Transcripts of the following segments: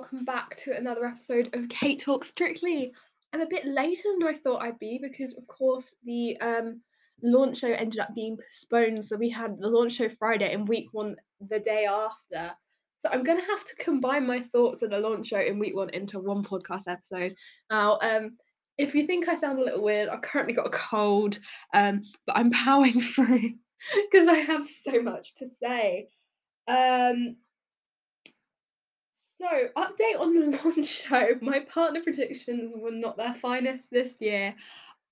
welcome back to another episode of Kate Talks Strictly. I'm a bit later than I thought I'd be because, of course, the um, launch show ended up being postponed. So we had the launch show Friday and week one the day after. So I'm gonna have to combine my thoughts on the launch show in week one into one podcast episode. Now, um, if you think I sound a little weird, I've currently got a cold, um, but I'm powering through because I have so much to say. Um, so, update on the launch show. My partner predictions were not their finest this year.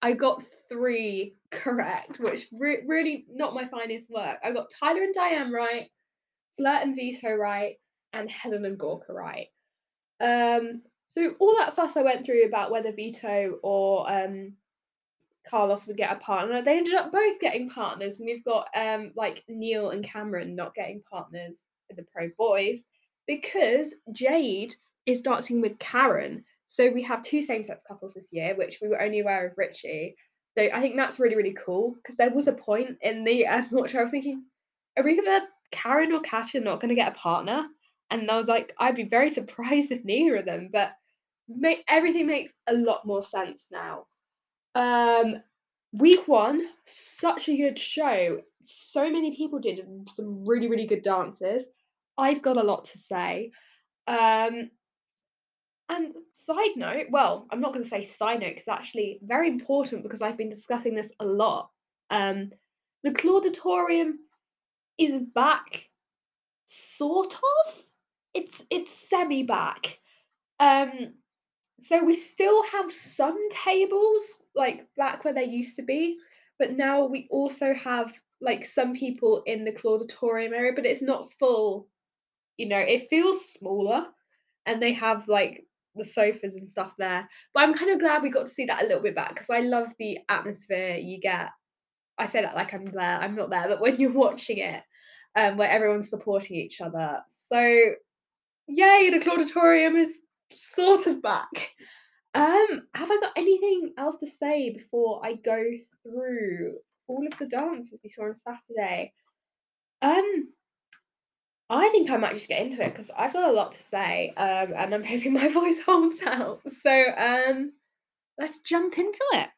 I got three correct, which re- really not my finest work. I got Tyler and Dianne right, Fleur and Vito right, and Helen and Gorka right. Um, so all that fuss I went through about whether Vito or um, Carlos would get a partner, they ended up both getting partners. And we've got um, like Neil and Cameron not getting partners in the pro boys because Jayde is dancing with Karen. So we have two same sex couples this year, which we were only aware of Richie. So I think that's really, really cool because there was a point in the um, launch where I was thinking, are we gonna Karen or Kasia not gonna get a partner? And I was like, I'd be very surprised if neither of them, but make everything makes a lot more sense now. Um, week one, such a good show. So many people did some really, really good dances. I've got a lot to say. Um, and side note, well, I'm not going to say side note because actually very important because I've been discussing this a lot. Um, the Clauditorium is back, sort of. It's it's semi back. Um, so we still have some tables like back where they used to be, but now we also have like some people in the Clauditorium area, but it's not full you know, it feels smaller and they have like the sofas and stuff there. But I'm kind of glad we got to see that a little bit back because I love the atmosphere you get. I say that like I'm there, I'm not there, but when you're watching it, um, where everyone's supporting each other. So, yay, the Clauditorium is sort of back. Um, have I got anything else to say before I go through all of the dances we saw on Saturday? Um, I think I might just get into it because I've got a lot to say, um, and I'm hoping my voice holds out. So um, let's jump into it.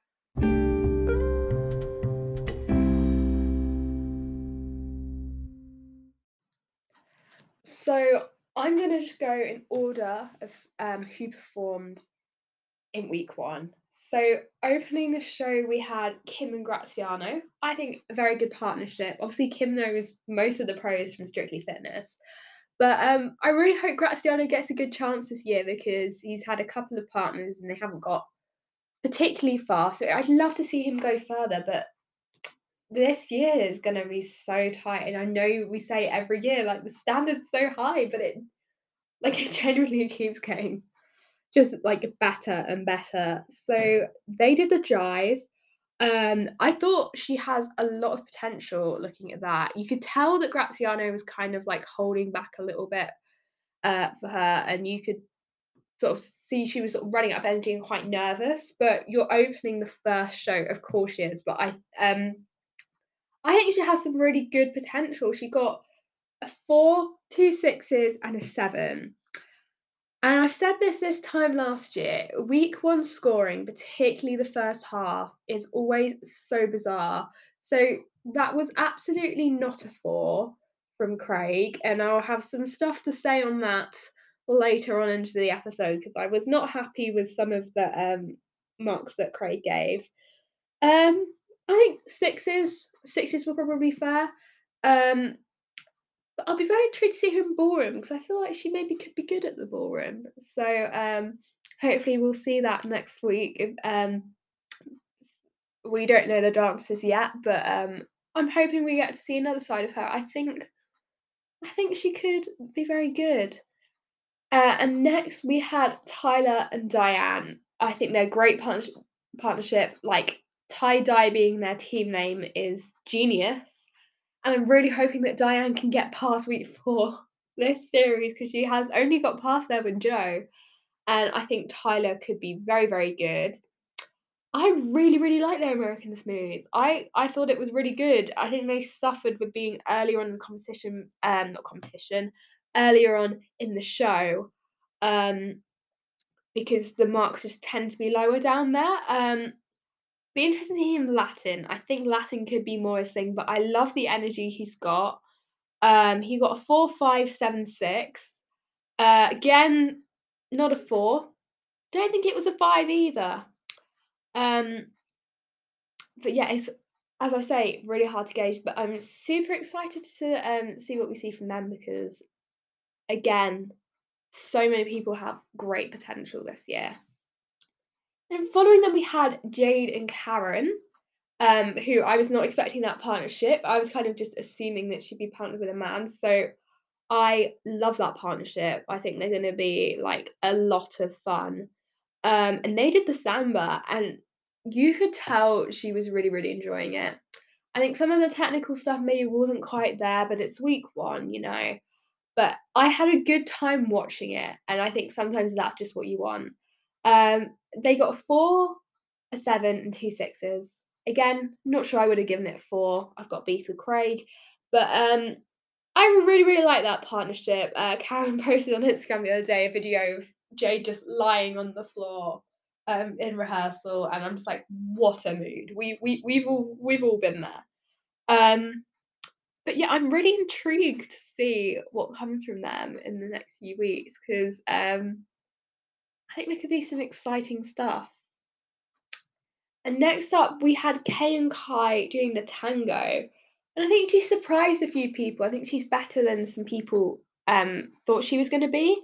So I'm gonna just go in order of um, who performed in week one. So opening the show, we had Kym and Graziano. I think a very good partnership. Obviously, Kym knows most of the pros from Strictly Fitness, but um, I really hope Graziano gets a good chance this year because he's had a couple of partners and they haven't got particularly far. So I'd love to see him go further, but this year is going to be so tight. And I know we say every year, like the standard's so high, but it like it genuinely keeps getting just like better and better. So they did the jive. Um, I thought she has a lot of potential looking at that. You could tell that Graziano was kind of like holding back a little bit uh, for her, and you could sort of see she was sort of running out of energy and quite nervous. But you're opening the first show, of course she is. But I um I think she has some really good potential. She got a four, two sixes, and a seven. And I said this this time last year week one scoring, particularly the first half, is always so bizarre. So that was absolutely not a four from Craig, and I'll have some stuff to say on that later on into the episode because I was not happy with some of the um, marks that Craig gave. Um, I think sixes, sixes were probably fair. Um, I'll be very intrigued to see her in ballroom because I feel like she maybe could be good at the ballroom. So um, hopefully we'll see that next week. If, um, we don't know the dances yet, but um, I'm hoping we get to see another side of her. I think, I think she could be very good. Uh, and next we had Tyler and Dianne. I think they're great partnership. Partnership like tie dye being their team name is genius and I'm really hoping that Dianne can get past week four this series because she has only got past there with Joe. And I think Tyler could be very, very good. I really, really like their American Smooth. I, I thought it was really good. I think they suffered with being earlier on in the competition, um, not competition, earlier on in the show. um, because the marks just tend to be lower down there. Um, be interested to see him Latin. I think Latin could be more his thing, but I love the energy he's got. Um, he got a four five seven six. Uh, again, not a four. Don't think it was a five either. Um, but yeah, it's as I say, really hard to gauge. But I'm super excited to um see what we see from them because, again, so many people have great potential this year. And following them, we had Jayde and Karen, um, who I was not expecting that partnership. I was kind of just assuming that she'd be partnered with a man. So I love that partnership. I think they're going to be like a lot of fun. Um, and they did the samba, and you could tell she was really, really enjoying it. I think some of the technical stuff maybe wasn't quite there, but it's week one, you know. But I had a good time watching it, and I think sometimes that's just what you want. Um, they got four, a seven, and two sixes. Again, not sure I would have given it four. I've got beef with Craig, but um, I really, really like that partnership. Uh, Karen posted on Instagram the other day a video of Jayde just lying on the floor um, in rehearsal, and I'm just like, what a mood. We we we've all we've all been there. Um, but yeah, I'm really intrigued to see what comes from them in the next few weeks because um, I think there could be some exciting stuff. And next up, we had Kaye and Kai doing the tango. And I think she surprised a few people. I think she's better than some people um, thought she was going to be.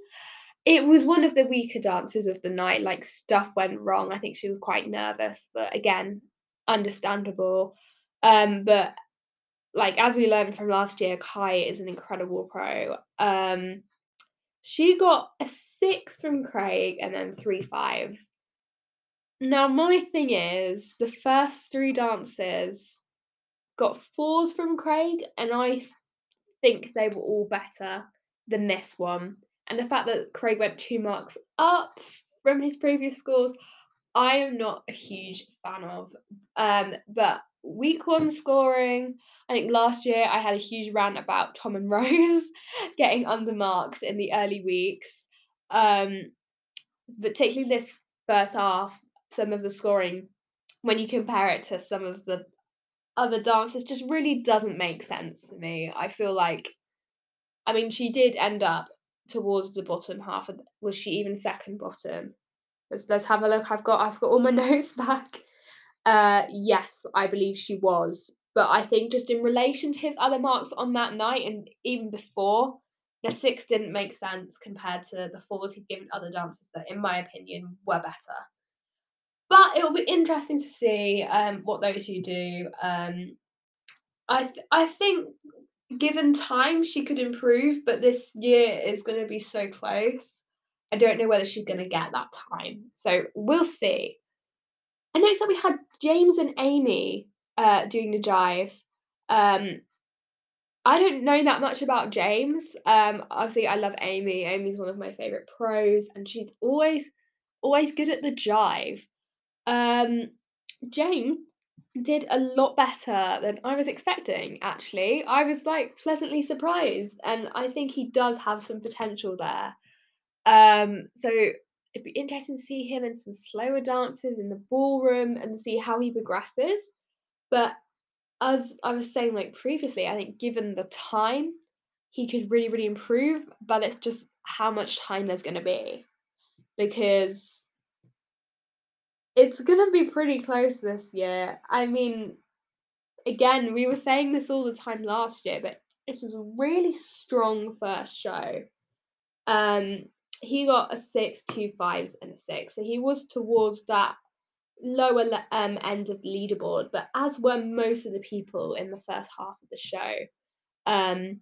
It was one of the weaker dances of the night. Like, stuff went wrong. I think she was quite nervous, but again, understandable. Um, but like as we learned from last year, Kai is an incredible pro. Um, she got a six from Craig and then three fives. Now, my thing is, the first three dances got fours from Craig, and I think they were all better than this one. And the fact that Craig went two marks up from his previous scores, I am not a huge fan of. Um, but week one scoring, I think last year I had a huge rant about Tom and Rose getting undermarked in the early weeks. Um, particularly this first half, some of the scoring, when you compare it to some of the other dances, just really doesn't make sense to me. I feel like, I mean, she did end up towards the bottom half. Of, was she even second bottom? Let's let's have a look. I've got I've got all my notes back. Uh, yes, I believe she was, but I think just in relation to his other marks on that night and even before, the six didn't make sense compared to the fours he'd given other dancers that, in my opinion, were better. But it will be interesting to see um, what those two do. Um, I th- I think given time she could improve, but this year is going to be so close. I don't know whether she's going to get that time. So we'll see. And next up, we had James and Amy uh, doing the jive. Um, I don't know that much about James. Um, obviously, I love Amy. Amy's one of my favorite pros, and she's always, always good at the jive. Um, James did a lot better than I was expecting, actually. I was like pleasantly surprised, and I think he does have some potential there. Um, so it'd be interesting to see him in some slower dances in the ballroom and see how he progresses. But as I was saying like previously, I think given the time, he could really, really improve, but it's just how much time there's gonna be. Because it's gonna be pretty close this year. I mean, again, we were saying this all the time last year, but this was a really strong first show. Um, he got a six, two fives, and a six, so he was towards that lower um end of the leaderboard. But as were most of the people in the first half of the show, um,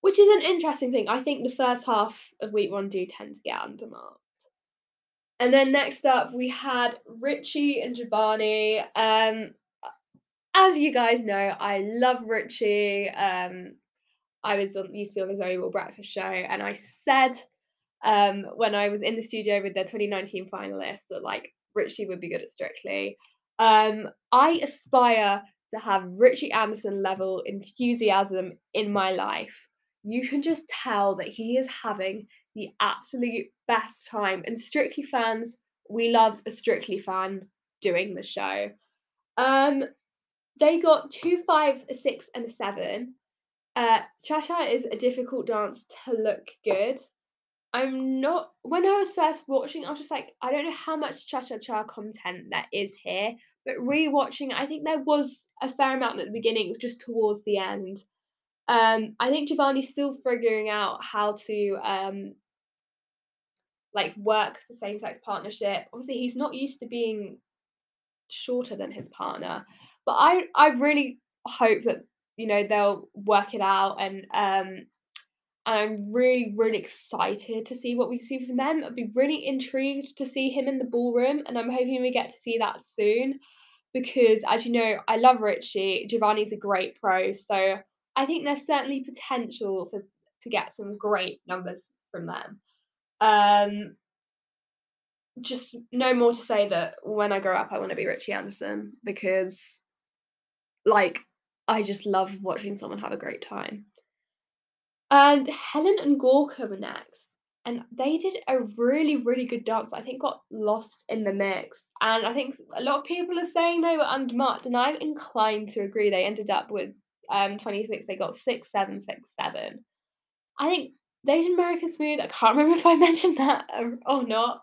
which is an interesting thing. I think the first half of week one do tend to get undermarked. And then next up, we had Richie and Giovanni. Um, as you guys know, I love Richie. Um, I was on used to be on the Zoe Will Breakfast show, and I said um, when I was in the studio with the 2019 finalists that like Richie would be good at Strictly. Um, I aspire to have Richie Anderson level enthusiasm in my life. You can just tell that he is having the absolute best time. And Strictly fans, we love a Strictly fan doing the show. Um, they got two fives, a six, and a seven. Uh, Cha Cha is a difficult dance to look good. I'm not. When I was first watching, I was just like, I don't know how much Cha Cha Cha content there is here, but rewatching, I think there was a fair amount at the beginning. It was just towards the end. Um, I think Giovanni's still figuring out how to um, like work the same sex partnership. Obviously, he's not used to being shorter than his partner, but I I really hope that you know they'll work it out and um and I'm really, really excited to see what we see from them. I'd be really intrigued to see him in the ballroom, and I'm hoping we get to see that soon because, as you know, I love Richie. Giovanni's a great pro, so I think there's certainly potential for to get some great numbers from them. Um, just no more to say that when I grow up, I want to be Richie Anderson because, like, I just love watching someone have a great time. And Helen and Gorka were next. And they did a really, really good dance. I think got lost in the mix. And I think a lot of people are saying they were undermarked, and I'm inclined to agree. They ended up with um 26. They got six, seven, six, seven. I think they did American Smooth. I can't remember if I mentioned that or, not.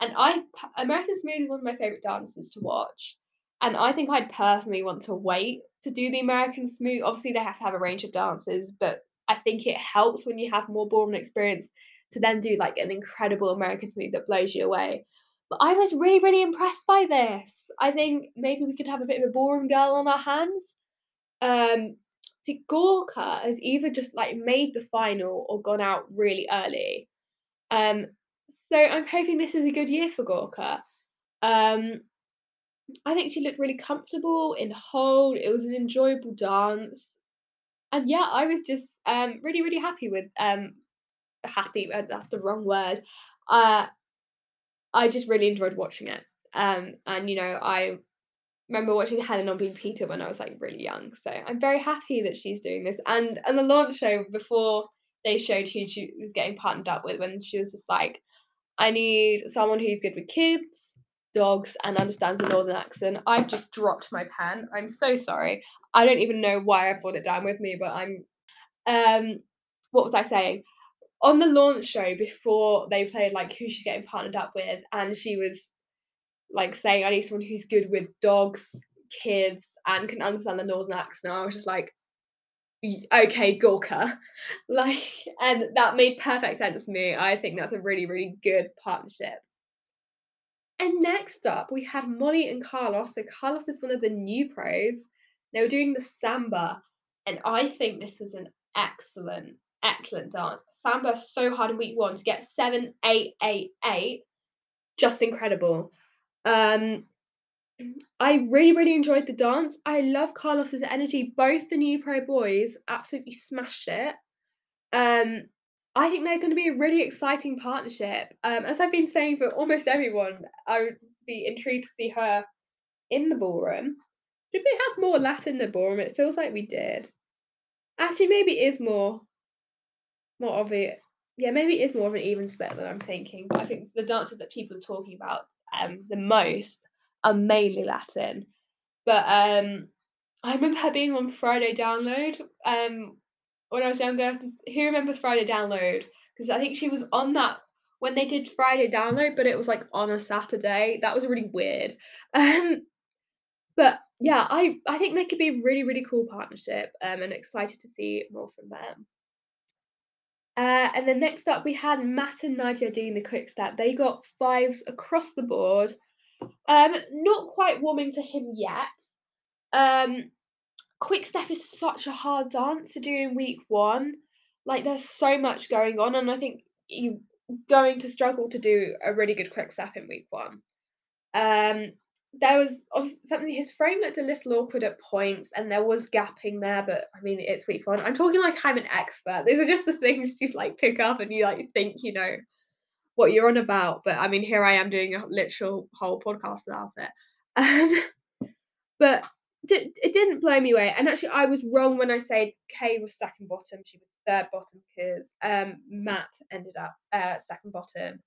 And I American Smooth is one of my favorite dances to watch. And I think I'd personally want to wait to do the American Smooth. Obviously, they have to have a range of dances, but I think it helps when you have more ballroom experience to then do like an incredible American smooth that blows you away. But I was really, really impressed by this. I think maybe we could have a bit of a ballroom girl on our hands. Um, see, Gorka has either just like made the final or gone out really early. Um, so I'm hoping this is a good year for Gorka. Um, I think she looked really comfortable in hold. It was an enjoyable dance and yeah, I was just um really really happy with um happy. Uh, that's the wrong word. Uh, I just really enjoyed watching it. Um, and you know, I remember watching Helen on Blue Peter when I was like really young. So I'm very happy that she's doing this. And and the launch show before they showed who she was getting partnered up with, when she was just like, I need someone who's good with kids, dogs, and understands the northern accent. I've just dropped my pen. I'm so sorry. I don't even know why I brought it down with me, but I'm um what was I saying? On the launch show before they played like who she's getting partnered up with, and she was like saying, I need someone who's good with dogs, kids, and can understand the northern accent. I was just like, okay, Gorka. Like, and that made perfect sense to me. I think that's a really, really good partnership. And next up, we had Molly and Carlos. So Carlos is one of the new pros. They were doing the samba, and I think this is an excellent, excellent dance. Samba so hard in week one to get seven, eight, eight, eight, just incredible. Um, I really, really enjoyed the dance. I love Carlos's energy. Both the new pro boys absolutely smashed it. Um, I think they're going to be a really exciting partnership. Um, as I've been saying for almost everyone, I would be intrigued to see her in the ballroom. Did we have more Latin in the ballroom? It feels like we did. Actually, maybe it is more, more of it. Yeah, maybe it is more of an even split than I'm thinking. But I think the dances that people are talking about um the most are mainly Latin. But um, I remember her being on Friday Download um when I was younger. Who remembers Friday Download? Because I think she was on that when they did Friday Download, but it was like on a Saturday. That was really weird. Um, but yeah, I I think they could be a really really cool partnership. Um, and excited to see more from them. Uh, and then next up, we had Matt and Nadiya doing the quick step. They got fives across the board. Um, not quite warming to him yet. Um, quick step is such a hard dance to do in week one. Like, there's so much going on, and I think you're going to struggle to do a really good quick step in week one. Um, there was something his frame looked a little awkward at points and there was gapping there but i mean it's week one i'm talking like i'm an expert these are just the things you just like pick up and you like think you know what you're on about but i mean here i am doing a literal whole podcast about it um, but it didn't blow me away and actually i was wrong when i said kay was second bottom she was third bottom because um, Matt ended up uh, second bottom.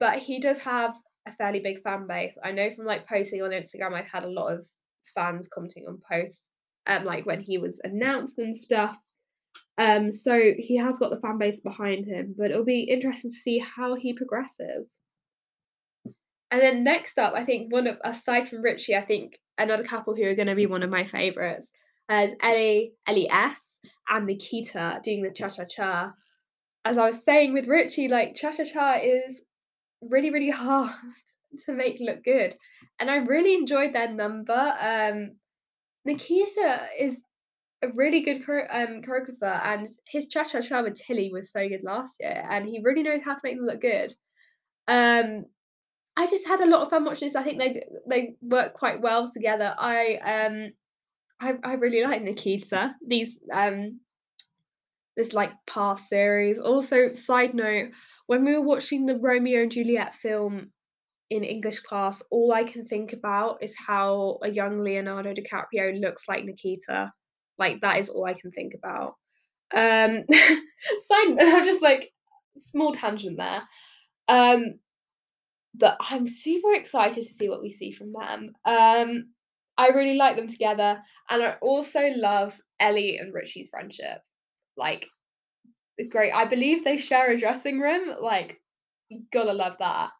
But he does have a fairly big fan base. I know from like posting on Instagram, I've had a lot of fans commenting on posts, um, like when he was announced and stuff. Um, so he has got the fan base behind him, but it'll be interesting to see how he progresses. And then next up, I think one of aside from Richie, I think another couple who are going to be one of my favorites is Ellie, Ellie S, and Nikita doing the cha cha cha. As I was saying with Richie, like cha cha cha is really really hard to make look good, and I really enjoyed their number. Um, Nikita is a really good um, choreographer, and his cha cha cha with Tilly was so good last year, and he really knows how to make them look good. Um, I just had a lot of fun watching this. I think they they work quite well together. I um I I really like Nikita. These um this like past series. Also, side note, when we were watching the Romeo and Juliet film in English class, all I can think about is how a young Leonardo DiCaprio looks like Nikita. Like that is all I can think about. Um side I'm just like small tangent there. Um but I'm super excited to see what we see from them. Um, I really like them together, and I also love Ellie and Richie's friendship. Like, great. I believe they share a dressing room. Like, gotta love that.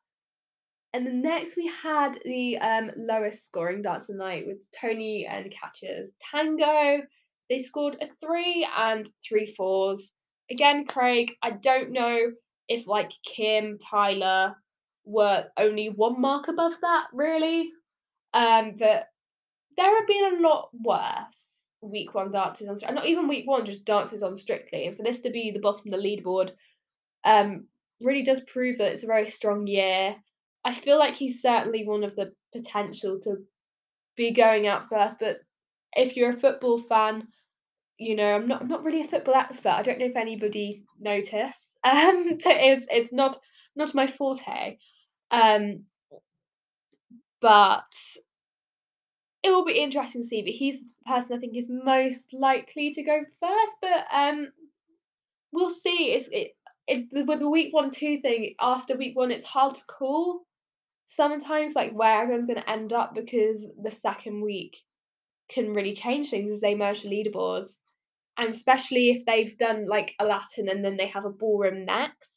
And then next we had the um, lowest scoring dance of the night with Tony and Katya's Tango. They scored a three and three fours. Again, Craig, I don't know if like Kym, Tyler, were only one mark above that, really. Um, but there have been a lot worse week one dances on, and not even week one, just dances on Strictly. And for this to be the bottom of the leaderboard, um, really does prove that it's a very strong year. I feel like he's certainly one of the potential to be going out first. But if you're a football fan, you know I'm not I'm not really a football expert. I don't know if anybody noticed. Um, but it's it's not not my forte. Um, but it will be interesting to see. But he's the person I think is most likely to go first. But um, we'll see. It's it, it with the week one two thing. After week one, it's hard to call. Sometimes like where everyone's going to end up because the second week can really change things as they merge the leaderboards, and especially if they've done like a Latin and then they have a ballroom next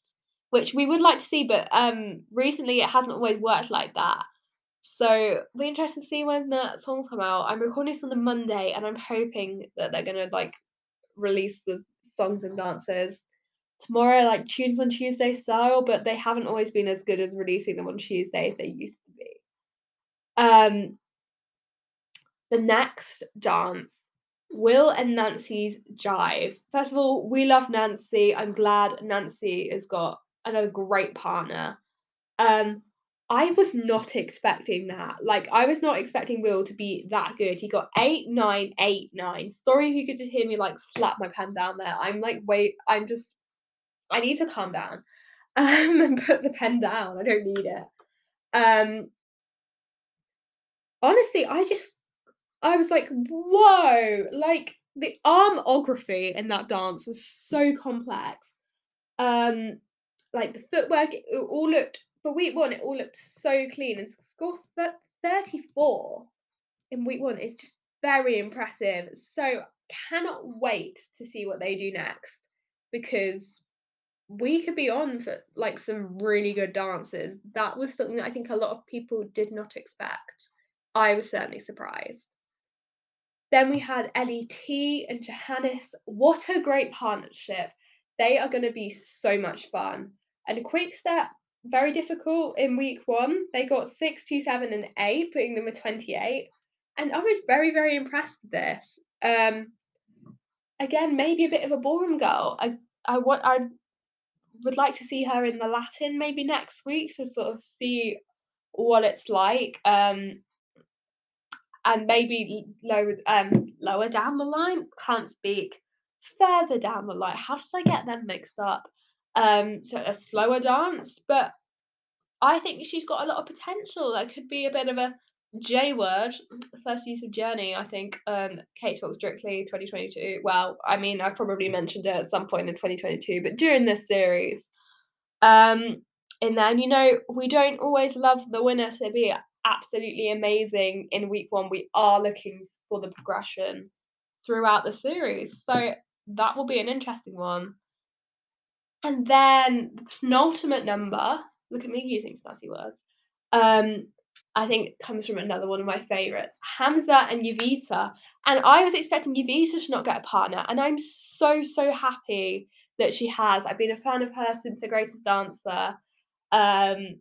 which we would like to see, but um, recently it hasn't always worked like that. So we're interested to see when the songs come out. I'm recording this on the Monday, and I'm hoping that they're gonna like release the songs and dances tomorrow, like tunes on Tuesday style. But they haven't always been as good as releasing them on Tuesday as they used to be. Um, the next dance Will and Nancy's Jive. First of all, we love Nancy. I'm glad Nancy has got and a great partner. Um, I was not expecting that. Like, I was not expecting Will to be that good. He got eight, nine, eight, nine. Sorry if you could just hear me like slap my pen down there. I'm like, wait, I'm just, I need to calm down um, and put the pen down. I don't need it. Um, honestly, I just, I was like, whoa, like the armography in that dance is so complex. Um, like the footwork, it all looked for week one. It all looked so clean and score thirty four in week one is just very impressive. So cannot wait to see what they do next because we could be on for like some really good dances. That was something that I think a lot of people did not expect. I was certainly surprised. Then we had Ellie T and Johannes. What a great partnership! They are going to be so much fun. And quick step, very difficult in week one. They got six, two, seven, and eight, putting them at 28. And I was very, very impressed with this. Um, again, maybe a bit of a ballroom girl. I, I want, I would like to see her in the Latin maybe next week to sort of see what it's like. Um, and maybe lower, um, lower down the line. Can't speak further down the line. How did I get them mixed up? Um, so a slower dance, but I think she's got a lot of potential. That could be a bit of a J word, first use of journey, I think, um, Kate talks Strictly 2022. Well, I mean, I probably mentioned it at some point in 2022, but during this series. Um, and then, you know, we don't always love the winner to be absolutely amazing in week one. We are looking for the progression throughout the series. So that will be an interesting one. And then the penultimate number, look at me using spicy words. Um, I think comes from another one of my favourite, Hamza and Jowita. And I was expecting Jowita to not get a partner, and I'm so so happy that she has. I've been a fan of her since The Greatest Dancer, um,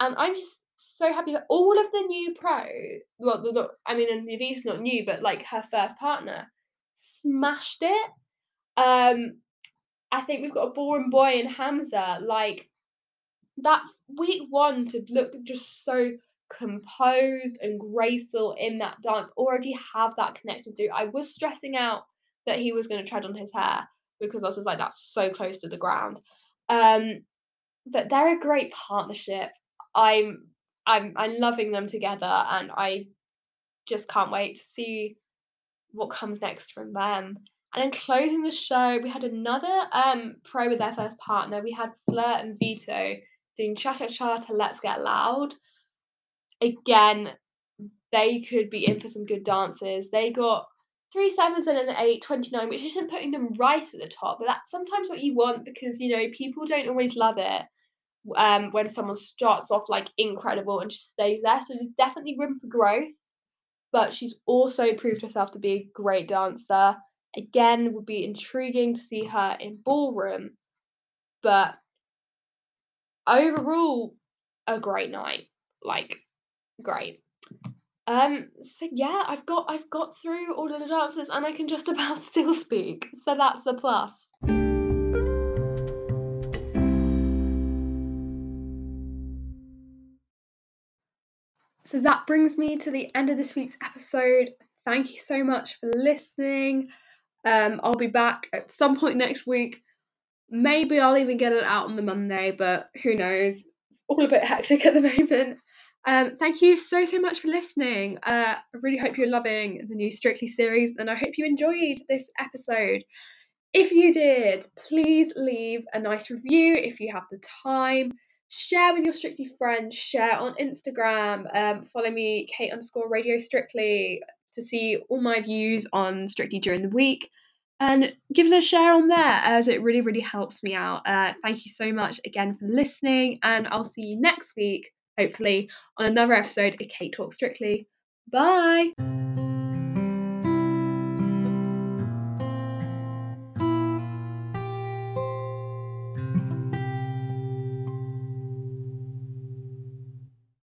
and I'm just so happy that all of the new pro, well, the, I mean, and Jowita's not new, but like her first partner, smashed it. Um, I think we've got a boring boy in Hamza, like that week one to look just so composed and graceful in that dance already have that connection through. I was stressing out that he was going to tread on his hair because I was like, that's so close to the ground. Um, but they're a great partnership. I'm I'm I'm loving them together and I just can't wait to see what comes next from them. And in closing the show, we had another um pro with their first partner. We had Fleur and Vito doing Cha Cha Cha to Let's Get Loud. Again, they could be in for some good dances. They got three sevens and an eight, 29, which isn't putting them right at the top, but that's sometimes what you want because, you know, people don't always love it um, when someone starts off like incredible and just stays there. So there's definitely room for growth. But she's also proved herself to be a great dancer. Again, would be intriguing to see her in ballroom. But overall, a great night. Like, great. Um, so yeah, I've got I've got through all of the dances and I can just about still speak. So that's a plus. So that brings me to the end of this week's episode. Thank you so much for listening. Um, I'll be back at some point next week. Maybe I'll even get it out on the Monday, but who knows? It's all a bit hectic at the moment. Um, thank you so so much for listening. Uh, I really hope you're loving the new Strictly series, and I hope you enjoyed this episode. If you did, please leave a nice review if you have the time. Share with your Strictly friends. Share on Instagram. Um, follow me, Kate underscore Radio Strictly, to see all my views on Strictly during the week. And give us a share on there as it really, really helps me out. Uh, thank you so much again for listening, and I'll see you next week hopefully, on another episode of Kate Talk Strictly. Bye!